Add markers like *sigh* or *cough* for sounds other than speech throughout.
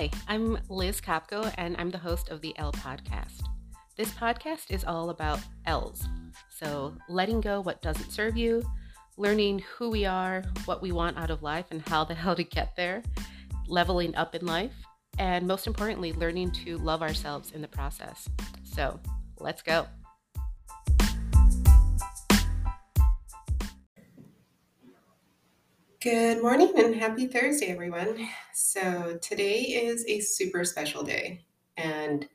Hi, I'm Liz Kopco, and I'm the host of the L Podcast. This podcast is all about L's. So, letting go what doesn't serve you, learning who we are, what we want out of life, and how the *laughs* hell to get there, leveling up in life, and most importantly, learning to love ourselves in the process. So, let's go. Good morning and happy Thursday, everyone. So, today is a super special day, and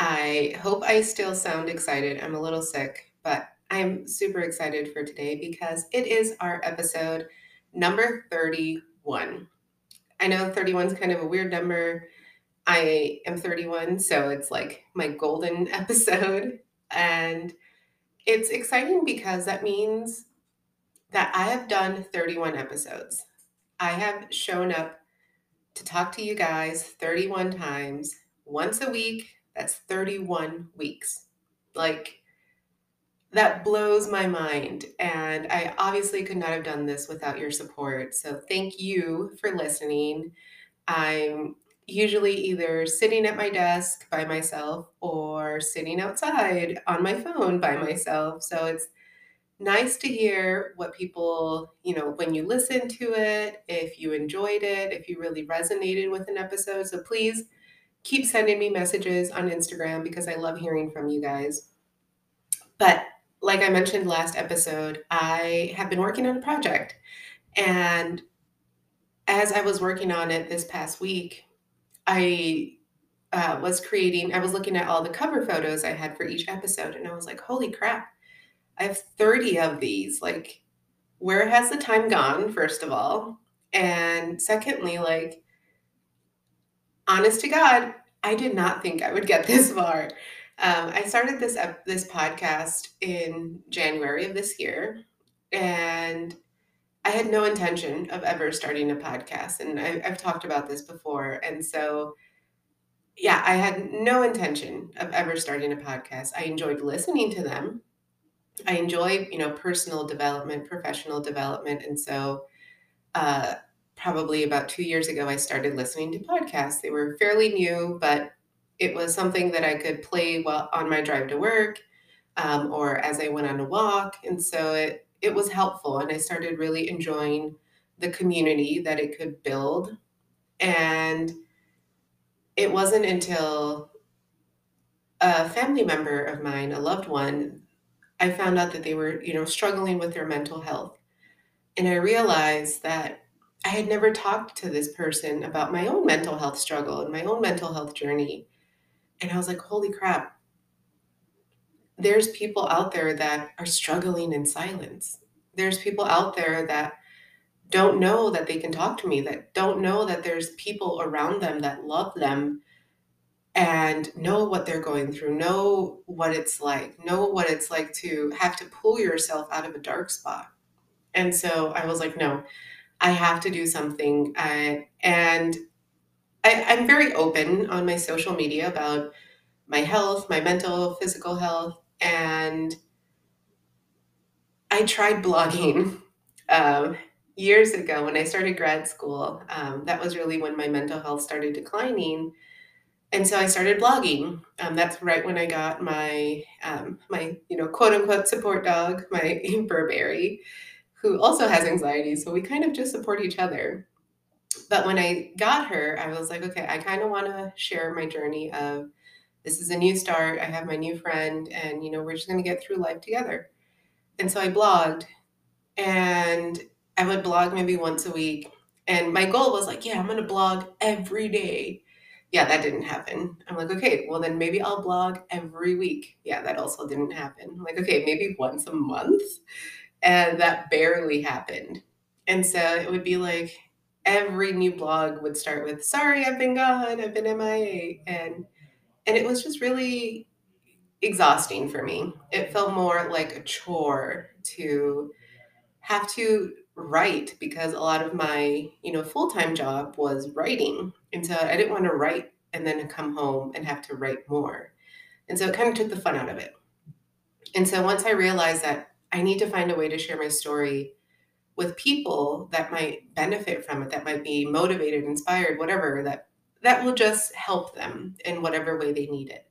I hope I still sound excited. I'm a little sick, but I'm super excited for today because it is our episode number 31. I know 31 is kind of a weird number. I am 31, so it's like my golden *laughs* episode. And it's exciting because that means that I have done 31 episodes. I have shown up to talk to you guys 31 times, once a week. That's 31 weeks. Like, that blows my mind. And I obviously could not have done this without your support. So, thank you for listening. I'm usually either sitting at my desk by myself or sitting outside on my phone by myself. So, it's nice to hear what people, you know, when you listen to it, if you enjoyed it, if you really resonated with an episode. So please keep sending me messages on Instagram because I love hearing from you guys. But like I mentioned last episode, I have been working on a project. And as I was working on it this past week, I uh, was creating, I was looking at all the cover photos I had for each episode, and I was like, holy crap, I have 30 of these. Like, where has the time gone, first of all? And secondly, like, honest to God, I did not think I would get *laughs* this far. Um, I started this this podcast in January of this year, and I had no intention of ever starting a podcast. And I, I've talked about this before, and so yeah, I had no intention of ever starting a podcast. I enjoyed listening to them. I enjoy, you know, personal development, professional development. And so, uh, probably about two years ago, I started listening to podcasts. They were fairly new, but it was something that I could play while on my drive to work um, or as I went on a walk. And so it, it was helpful. And I started really enjoying the community that it could build. And it wasn't until a family member of mine, a loved one, I found out that they were, you know, struggling with their mental health. And I realized that I had never talked to this person about my own mental health struggle and my own mental health journey. And I was like, holy crap. There's people out there that are struggling in silence. There's people out there that don't know that they can talk to me, that don't know that there's people around them that love them and know what they're going through, know what it's like, know what it's like to have to pull yourself out of a dark spot. And so I was like, no, I have to do something. I, and I, I'm very open on my social media about my health, my mental, physical health. And I tried blogging *laughs* um, years ago when I started grad school. Um, that was really when my mental health started declining and so I started blogging. Um, that's right when I got my um, my you know quote unquote support dog, my *laughs* Burberry, who also has anxiety. So we kind of just support each other. But when I got her, I was like, okay, I kind of want to share my journey of this is a new start. I have my new friend, and you know we're just going to get through life together. And so I blogged, and I would blog maybe once a week. And my goal was like, yeah, I'm going to blog every day yeah, that didn't happen. I'm like, okay, well then maybe I'll blog every week. Yeah, that also didn't happen. I'm like, okay, maybe once a month. And that barely happened. And so it would be like every new blog would start with, sorry, I've been gone, I've been MIA. And and it was just really exhausting for me. It felt more like a chore to have to write because a lot of my, you know, full-time job was writing. And so I didn't want to write and then come home and have to write more. And so it kind of took the fun out of it. And so once I realized that I need to find a way to share my story with people that might benefit from it, that might be motivated, inspired, whatever, that that will just help them in whatever way they need it.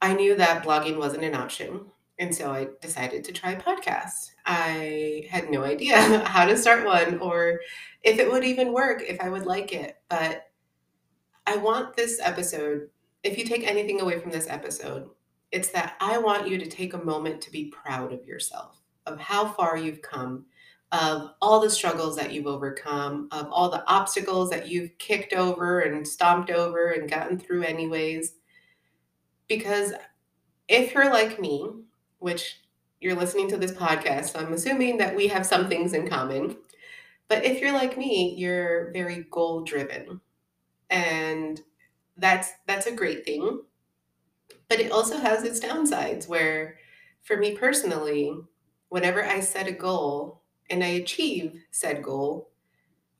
I knew that blogging wasn't an option. And so I decided to try podcasts. I had no idea *laughs* how to start one or if it would even work, if I would like it. But I want this episode, if you take anything away from this episode, it's that I want you to take a moment to be proud of yourself, of how far you've come, of all the struggles that you've overcome, of all the obstacles that you've kicked over and stomped over and gotten through, anyways. Because if you're like me, which you're listening to this podcast, so I'm assuming that we have some things in common. But if you're like me, you're very goal driven. And that's that's a great thing. But it also has its downsides where for me personally, whenever I set a goal and I achieve said goal,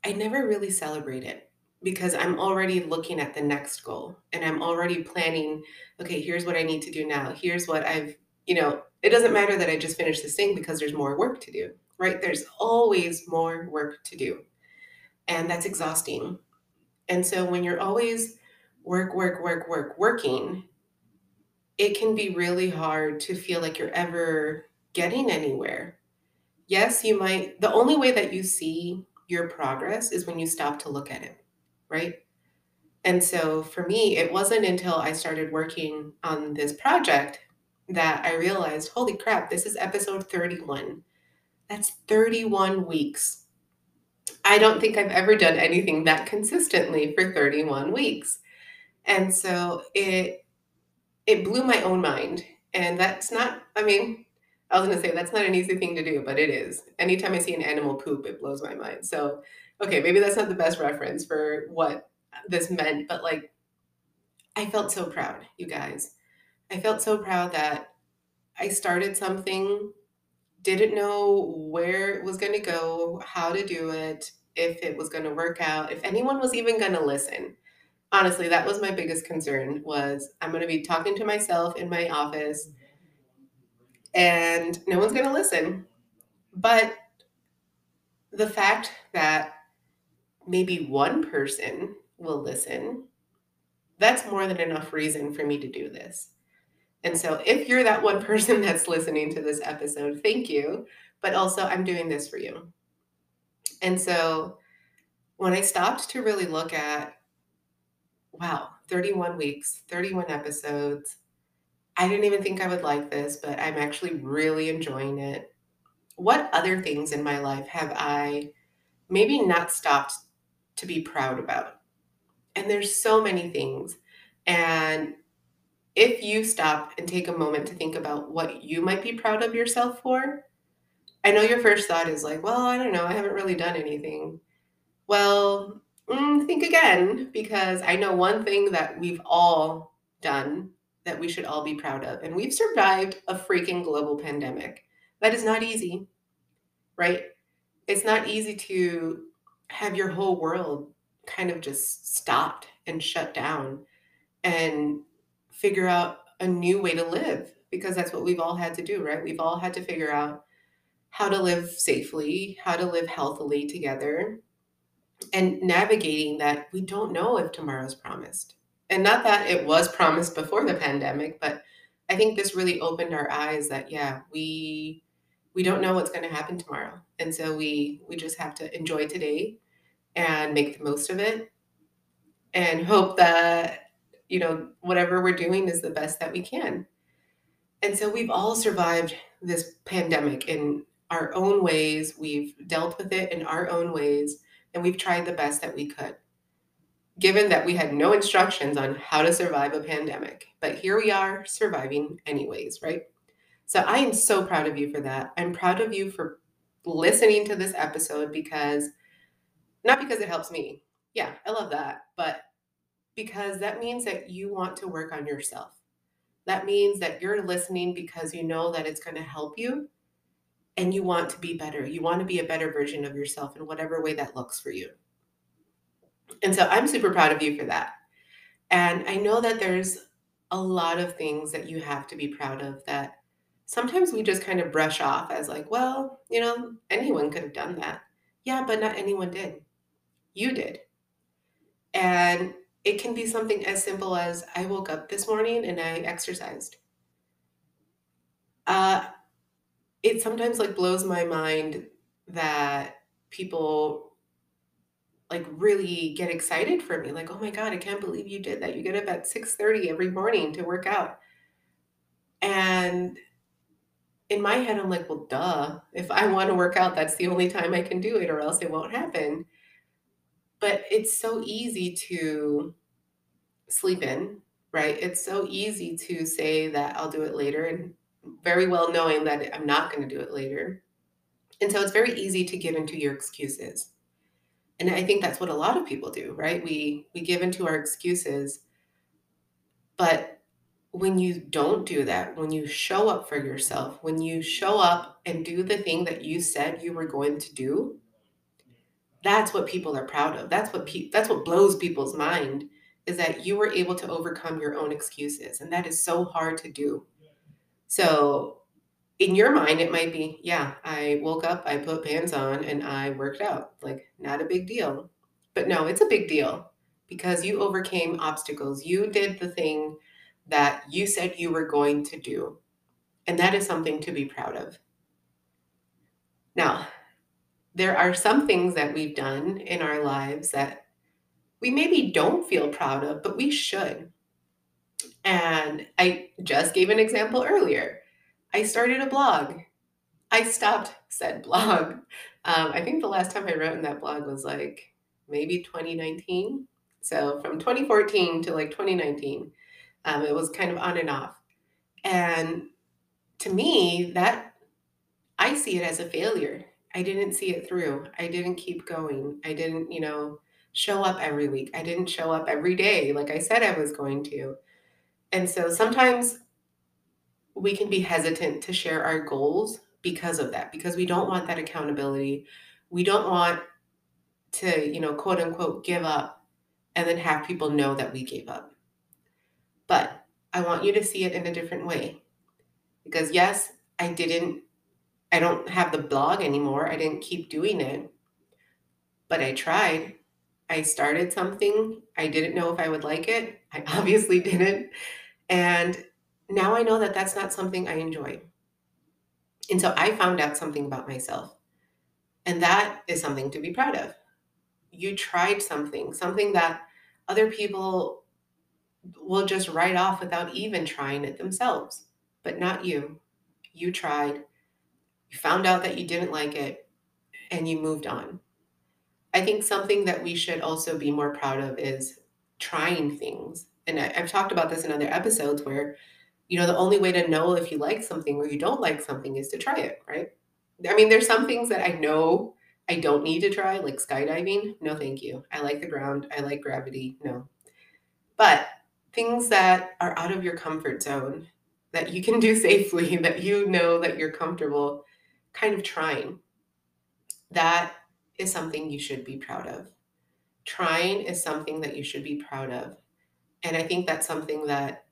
I never really celebrate it because I'm already looking at the next goal and I'm already planning, okay, here's what I need to do now. Here's what I've, you know, it doesn't matter that I just finished this thing because there's more work to do, right? There's always more work to do. And that's exhausting. And so when you're always work, work, work, work, working, it can be really hard to feel like you're ever getting anywhere. Yes, you might, the only way that you see your progress is when you stop to look at it, right? And so for me, it wasn't until I started working on this project that I realized, holy crap, this is episode 31. That's 31 weeks. I don't think I've ever done anything that consistently for 31 weeks. And so it it blew my own mind. And that's not, I mean, I was to say that's not an easy thing to do, but it is. Anytime I see an animal poop, it blows my mind. So, okay, maybe that's not the best reference for what this meant, but like, I felt so proud, you guys. I felt so proud that I started something, didn't know where it was going to go, how to do it, if it was going to work out, if anyone was even going to listen. Honestly, that was my biggest concern was I'm going to be talking to myself in my office and no one's going to listen. But the fact that maybe one person will listen, that's more than enough reason for me to do this. And so, if you're that one *laughs* person that's listening to this episode, thank you. But also, I'm doing this for you. And so, when I stopped to really look at, wow, 31 weeks, 31 episodes, I didn't even think I would like this, but I'm actually really enjoying it. What other things in my life have I maybe not stopped to be proud about? And there's so many things. And if you stop and take a moment to think about what you might be proud of yourself for, I know your first thought is like, well, I don't know, I haven't really done anything. Well, mm, think again, because I know one thing that we've all done that we should all be proud of. And we've survived a freaking global pandemic. That is not easy, right? It's not easy to have your whole world kind of just stopped and shut down and figure out a new way to live because that's what we've all had to do, right? We've all had to figure out how to live safely, how to live healthily together, and navigating that we don't know if tomorrow's promised and not that it was promised before the pandemic, but I think this really opened our eyes that yeah, we we don't know what's going to happen tomorrow. And so we we just have to enjoy today and make the most of it and hope that you know whatever we're doing is the best that we can. And so we've all survived this pandemic in our own ways. We've dealt with it in our own ways and we've tried the best that we could given that we had no instructions on how to survive a pandemic. But here we are surviving anyways, right? So I am so proud of you for that. I'm proud of you for listening to this episode because not because it helps me. Yeah, I love that. But because that means that you want to work on yourself. That means that you're listening because you know that it's going to help you and you want to be better. You want to be a better version of yourself in whatever way that looks for you. And so I'm super proud of you for that. And I know that there's a lot of things that you have to be proud of that sometimes we just kind of brush off as like, well, you know, anyone could have done that. Yeah, but not anyone did. You did. And it can be something as simple as I woke up this morning and I exercised. Uh, it sometimes like blows my mind that people like really get excited for me like oh my god i can't believe you did that. You get up at 6.30 every morning to work out. And in my head i'm like well duh. If i want to work out that's the only time i can do it or else it won't happen but it's so easy to sleep in right? It's so easy to say that i'll do it later and very well knowing that i'm not going to do it later. And so it's very easy to give into your excuses. And i think that's what a lot of people do right? We we give into our excuses but when you don't do that when you show up for yourself when you show up and do the thing that you said you were going to do that's what people are proud of that's what pe- that's what blows people's mind is that you were able to overcome your own excuses and that is so hard to do so in your mind, it might be, yeah, I woke up, I put pants on, and I worked out. Like, not a big deal. But no, it's a big deal because you overcame obstacles. You did the thing that you said you were going to do. And that is something to be proud of. Now, there are some things that we've done in our lives that we maybe don't feel proud of, but we should. And I just gave an example earlier. I started a blog. I stopped said *laughs* blog. Um, I think the last time I wrote in that blog was like maybe 2019. So from 2014 to like 2019, um, it was kind of on and off. And to me, that I see it as a failure. I didn't see it through. I didn't keep going. I didn't, you know, show up every week. I didn't show up every day like I said I was going to. And so sometimes we can be hesitant to share our goals because of that, because we don't want that accountability. We don't want to, you know, quote unquote, give up and then have people know that we gave up. But I want you to see it in a different way. Because yes, I didn't, I don't have the blog anymore. I didn't keep doing it, but I tried. I started something. I didn't know if I would like it. I *laughs* obviously didn't. And now I know that that's not something I enjoy. And so I found out something about myself. And that is something to be proud of. You tried something, something that other people will just write off without even trying it themselves, but not you. You tried, you found out that you didn't like it, and you moved on. I think something that we should also be more proud of is trying things. And I, have talked about this in other episodes where you know, the only way to know if you like something or you don't like something is to try it, right? I mean, there's some things that I know I don't need to try, like skydiving. No, thank you. I like the ground. I like gravity. No. But things that are out of your comfort zone that you can do *laughs* safely, that you know that you're comfortable kind of trying, that is something you should be proud of. Trying is something that you should be proud of. And I think that's something that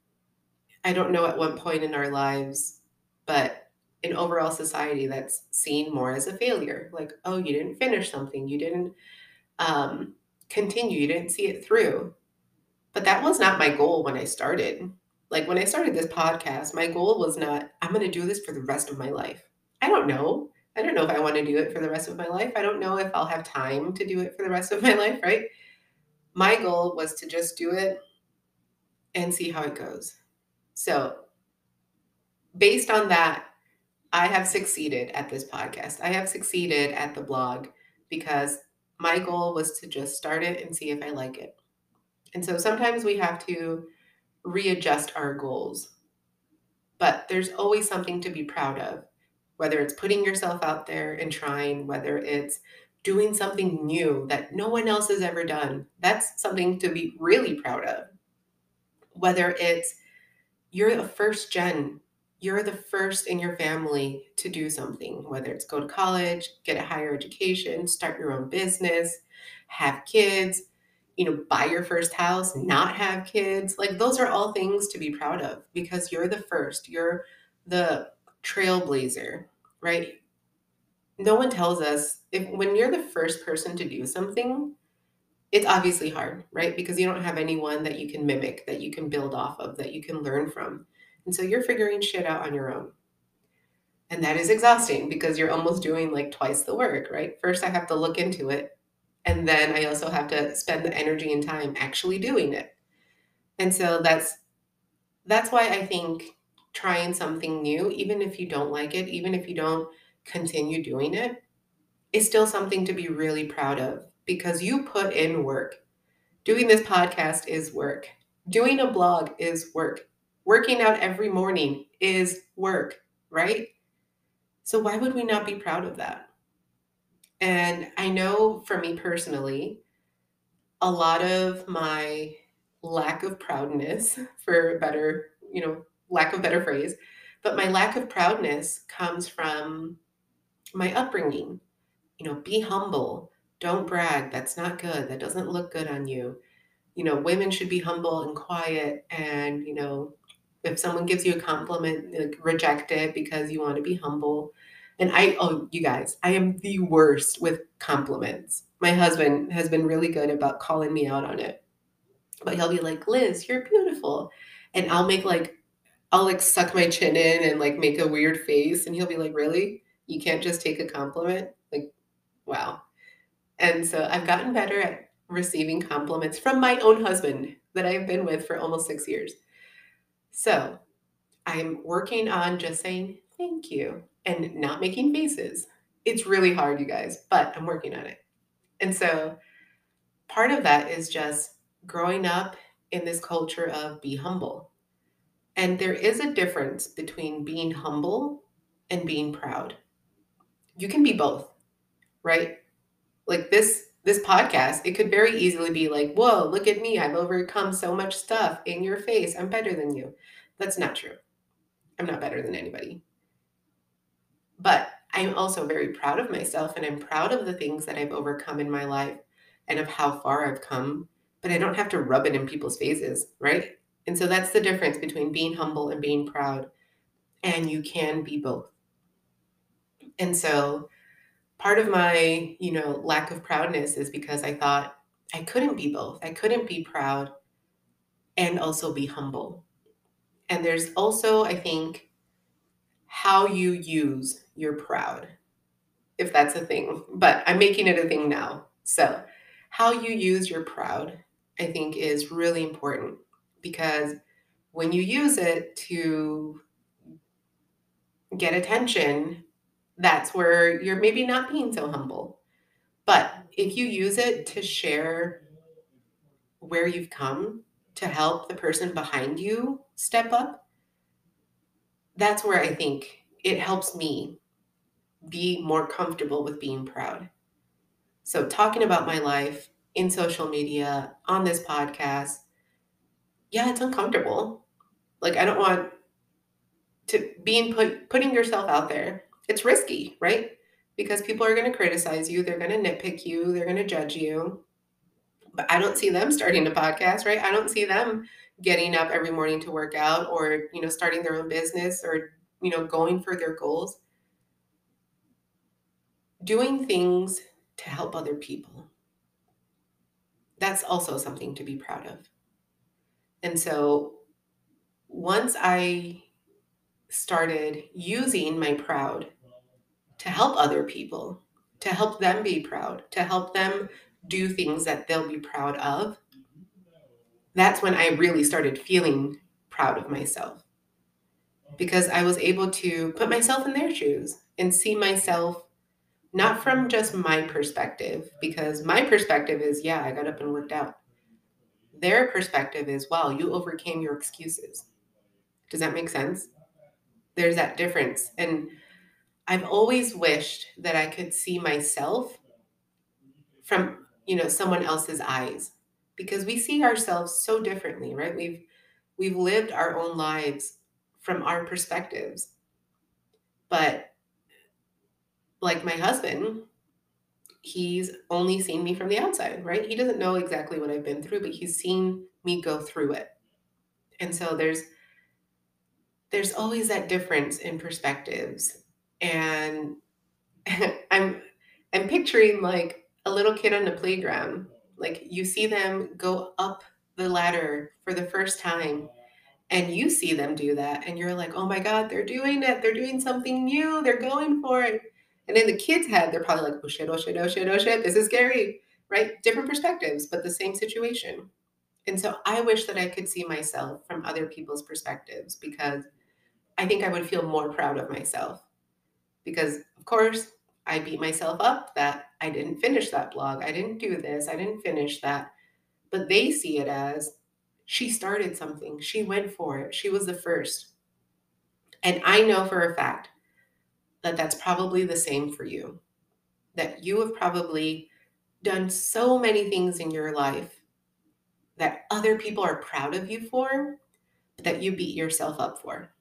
I don't know at what point in our lives, but in overall society, that's seen more as a failure. Like, oh, you didn't finish something, you didn't um, continue, you didn't see it through. But that was not my goal when I started. Like, when I started this podcast, my goal was not, I'm going to do this for the rest of my life. I don't know. I don't know if I want to do it for the rest of my life. I don't know if I'll have time to do it for the rest of my *laughs* life, right? My goal was to just do it and see how it goes. So, based on that, I have succeeded at this podcast. I have succeeded at the blog because my goal was to just start it and see if I like it. And so sometimes we have to readjust our goals. But there's always something to be proud of, whether it's putting yourself out there and trying, whether it's doing something new that no one else has ever done. That's something to be really proud of. Whether it's you're the first gen you're the first in your family to do something whether it's go to college get a higher education start your own business have kids you know buy your first house not have kids like those are all things to be proud of because you're the first you're the trailblazer right no one tells us if when you're the first person to do something it's obviously hard, right? Because you don't have anyone that you can mimic, that you can build off of, that you can learn from. And so you're figuring shit out on your own. And that is exhausting because you're almost doing like twice the work, right? First, I have to look into it. And then I also have to spend the energy and time actually doing it. And so that's that's why I think trying something new, even if you don't like it, even if you don't continue doing it, is still something to be really proud of because you put in work. Doing this podcast is work. Doing a blog is work. Working out every morning is work, right? So why would we not be proud of that? And I know for me personally, a lot of my lack of proudness, *laughs* for better, you know, lack of better phrase, but my lack of proudness comes from my upbringing. You know, be humble, don't brag. That's not good. That doesn't look good on you. You know, women should be humble and quiet. And, you know, if someone gives you a compliment, like, reject it because you want to be humble. And I, oh, you guys, I am the worst with compliments. My husband has been really good about calling me out on it. But he'll be like, Liz, you're beautiful. And I'll make like, I'll like suck my chin in and like make a weird face. And he'll be like, really? You can't just take a compliment? Like, wow. And so I've gotten better at receiving compliments from my own husband that I've been with for almost six years. So I'm working on just saying thank you and not making faces. It's really hard, you guys, but I'm working on it. And so part of that is just growing up in this culture of be humble. And there is a difference between being humble and being proud. You can be both, right? like this this podcast it could very easily be like whoa look at me i've overcome so much stuff in your face i'm better than you that's not true i'm not better than anybody but i'm also very proud of myself and i'm proud of the things that i've overcome in my life and of how far i've come but i don't have to rub it in people's faces right and so that's the difference between being humble and being proud and you can be both and so part of my, you know, lack of proudness is because I thought I couldn't be both. I couldn't be proud and also be humble. And there's also, I think, how you use your proud, if that's a thing. But I'm making it a thing now. So, how you use your proud, I think, is really important because when you use it to get attention, that's where you're maybe not being so humble. But if you use it to share where you've come to help the person behind you step up, that's where I think it helps me be more comfortable with being proud. So, talking about my life in social media, on this podcast, yeah, it's uncomfortable. Like, I don't want to being put putting yourself out there it's risky, right? Because people are going to criticize you, they're going to nitpick you, they're going to judge you. But I don't see them starting a podcast, right? I don't see them getting up every morning to work out or, you know, starting their own business or, you know, going for their goals. Doing things to help other people. That's also something to be proud of. And so once I started using my proud to help other people, to help them be proud, to help them do things that they'll be proud of, that's when I really started feeling proud of myself. Because I was able to put myself in their shoes and see myself not from just my perspective, because my perspective is, yeah, I got up and worked out. Their perspective is, wow, you overcame your excuses. Does that make sense? There's that difference. And I've always wished that I could see myself from, you know, someone else's eyes because we see ourselves so differently, right? We've we've lived our own lives from our perspectives. But like my husband, he's only seen me from the outside, right? He doesn't know exactly what I've been through, but he's seen me go through it. And so there's there's always that difference in perspectives and *laughs* I'm I'm picturing like a little kid on the playground, Like you see them go up the ladder for the first time and you see them do that and you're like, oh my God, they're doing it. They're doing something new. They're going for it. And in the kids' head, they're probably like, oh shit, oh shit, oh shit, oh shit, this is scary, right? Different perspectives, but the same situation. And so I wish that I could see myself from other people's perspectives because I think I would feel more proud of myself. Because, of course, I beat myself up that I didn't finish that blog. I didn't do this. I didn't finish that. But they see it as she started something. She went for it. She was the first. And I know for a fact that that's probably the same for you. That you have probably done so many things in your life that other people are proud of you for, but that you beat yourself up for.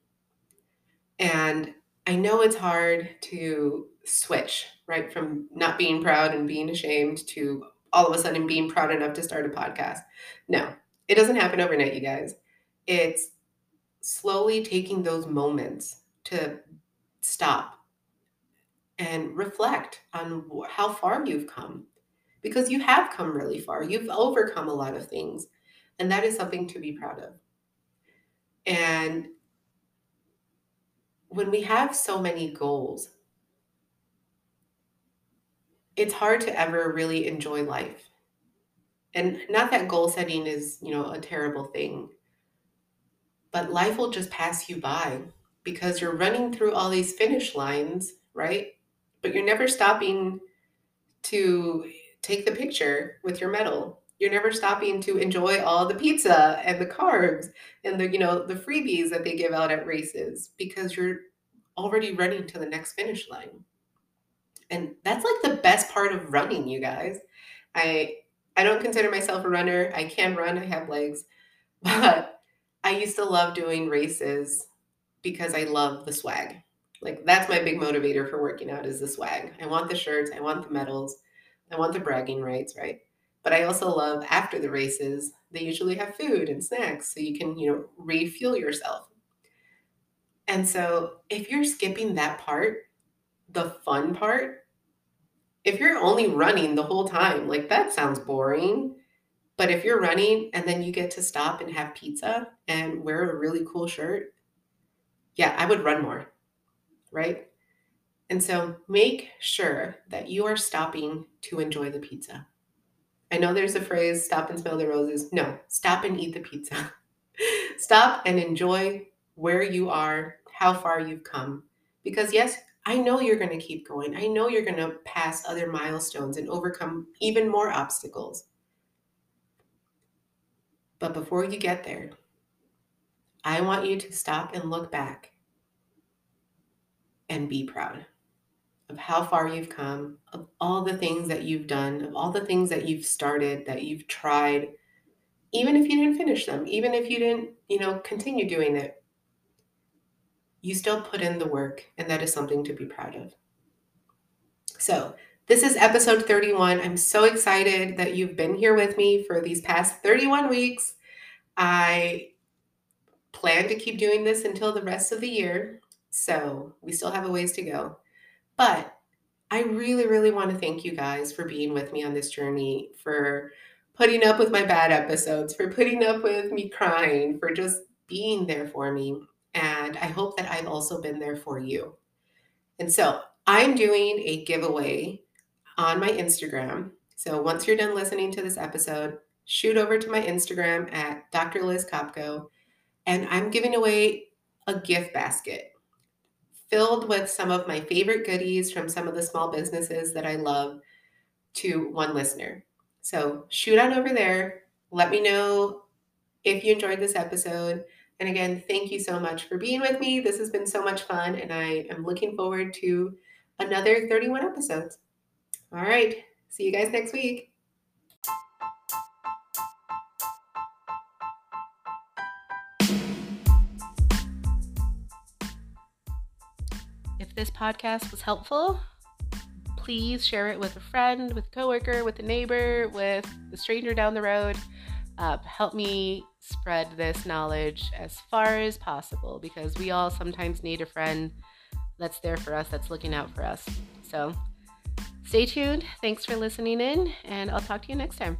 And I know it's hard to switch, right? From not being proud and being ashamed to all of a sudden being proud enough to start a podcast. No, it doesn't happen overnight, you guys. It's slowly taking those moments to stop and reflect on how far you've come because you have come really far. You've overcome a lot of things, and that is something to be proud of. And when we have so many goals, it's hard to ever really enjoy life. And not that goal setting is, you know, a terrible thing, but life will just pass you by because you're running through all these finish lines, right? But you're never stopping to take the picture with your medal. You're never stopping to enjoy all the pizza and the carbs and the, you know, the freebies that they give out at races because you're already running to the next finish line. And that's like the best part of running, you guys. I I don't consider myself a runner. I can run, I have legs. But I used to love doing races because I love the swag. Like that's my big motivator for working out is the swag. I want the shirts, I want the medals, I want the bragging rights, right? But I also love after the races, they usually have food and snacks so you can, you know, refuel yourself. And so if you're skipping that part, the fun part, if you're only running the whole time, like that sounds boring. But if you're running and then you get to stop and have pizza and wear a really cool shirt, yeah, I would run more, right? And so make sure that you are stopping to enjoy the pizza. I know there's a phrase, stop and smell the roses. No, stop and eat the pizza. *laughs* stop and enjoy where you are, how far you've come. Because, yes, I know you're going to keep going. I know you're going to pass other milestones and overcome even more obstacles. But before you get there, I want you to stop and look back and be proud of how far you've come, of all the things that you've done, of all the things that you've started, that you've tried, even if you didn't finish them, even if you didn't, you know, continue doing it you still put in the work, and that is something to be proud of. So, this is episode 31. I'm so excited that you've been here with me for these past 31 weeks. I plan to keep doing this until the rest of the year, so we still have a ways to go. But I really, really want to thank you guys for being with me on this journey, for putting up with my bad episodes, for putting up with me crying, for just being there for me. And I hope that I've also been there for you. And so I'm doing a giveaway on my Instagram. So once you're done listening to this episode, shoot over to my Instagram at Dr. Liz Kopco, and I'm giving away a gift basket filled with some of my favorite goodies from some of the small businesses that I love to one listener. So shoot on over there. Let me know if you enjoyed this episode. And again, thank you so much for being with me. This has been so much fun, and I am looking forward to another 31 episodes. All right. See you guys next week. This podcast was helpful, please share it with a friend, with a coworker, with a neighbor, with the stranger down the road. Uh, help me spread this knowledge as far as possible because we all sometimes need a friend that's there for us, that's looking out for us. So stay tuned. Thanks for listening in, and I'll talk to you next time.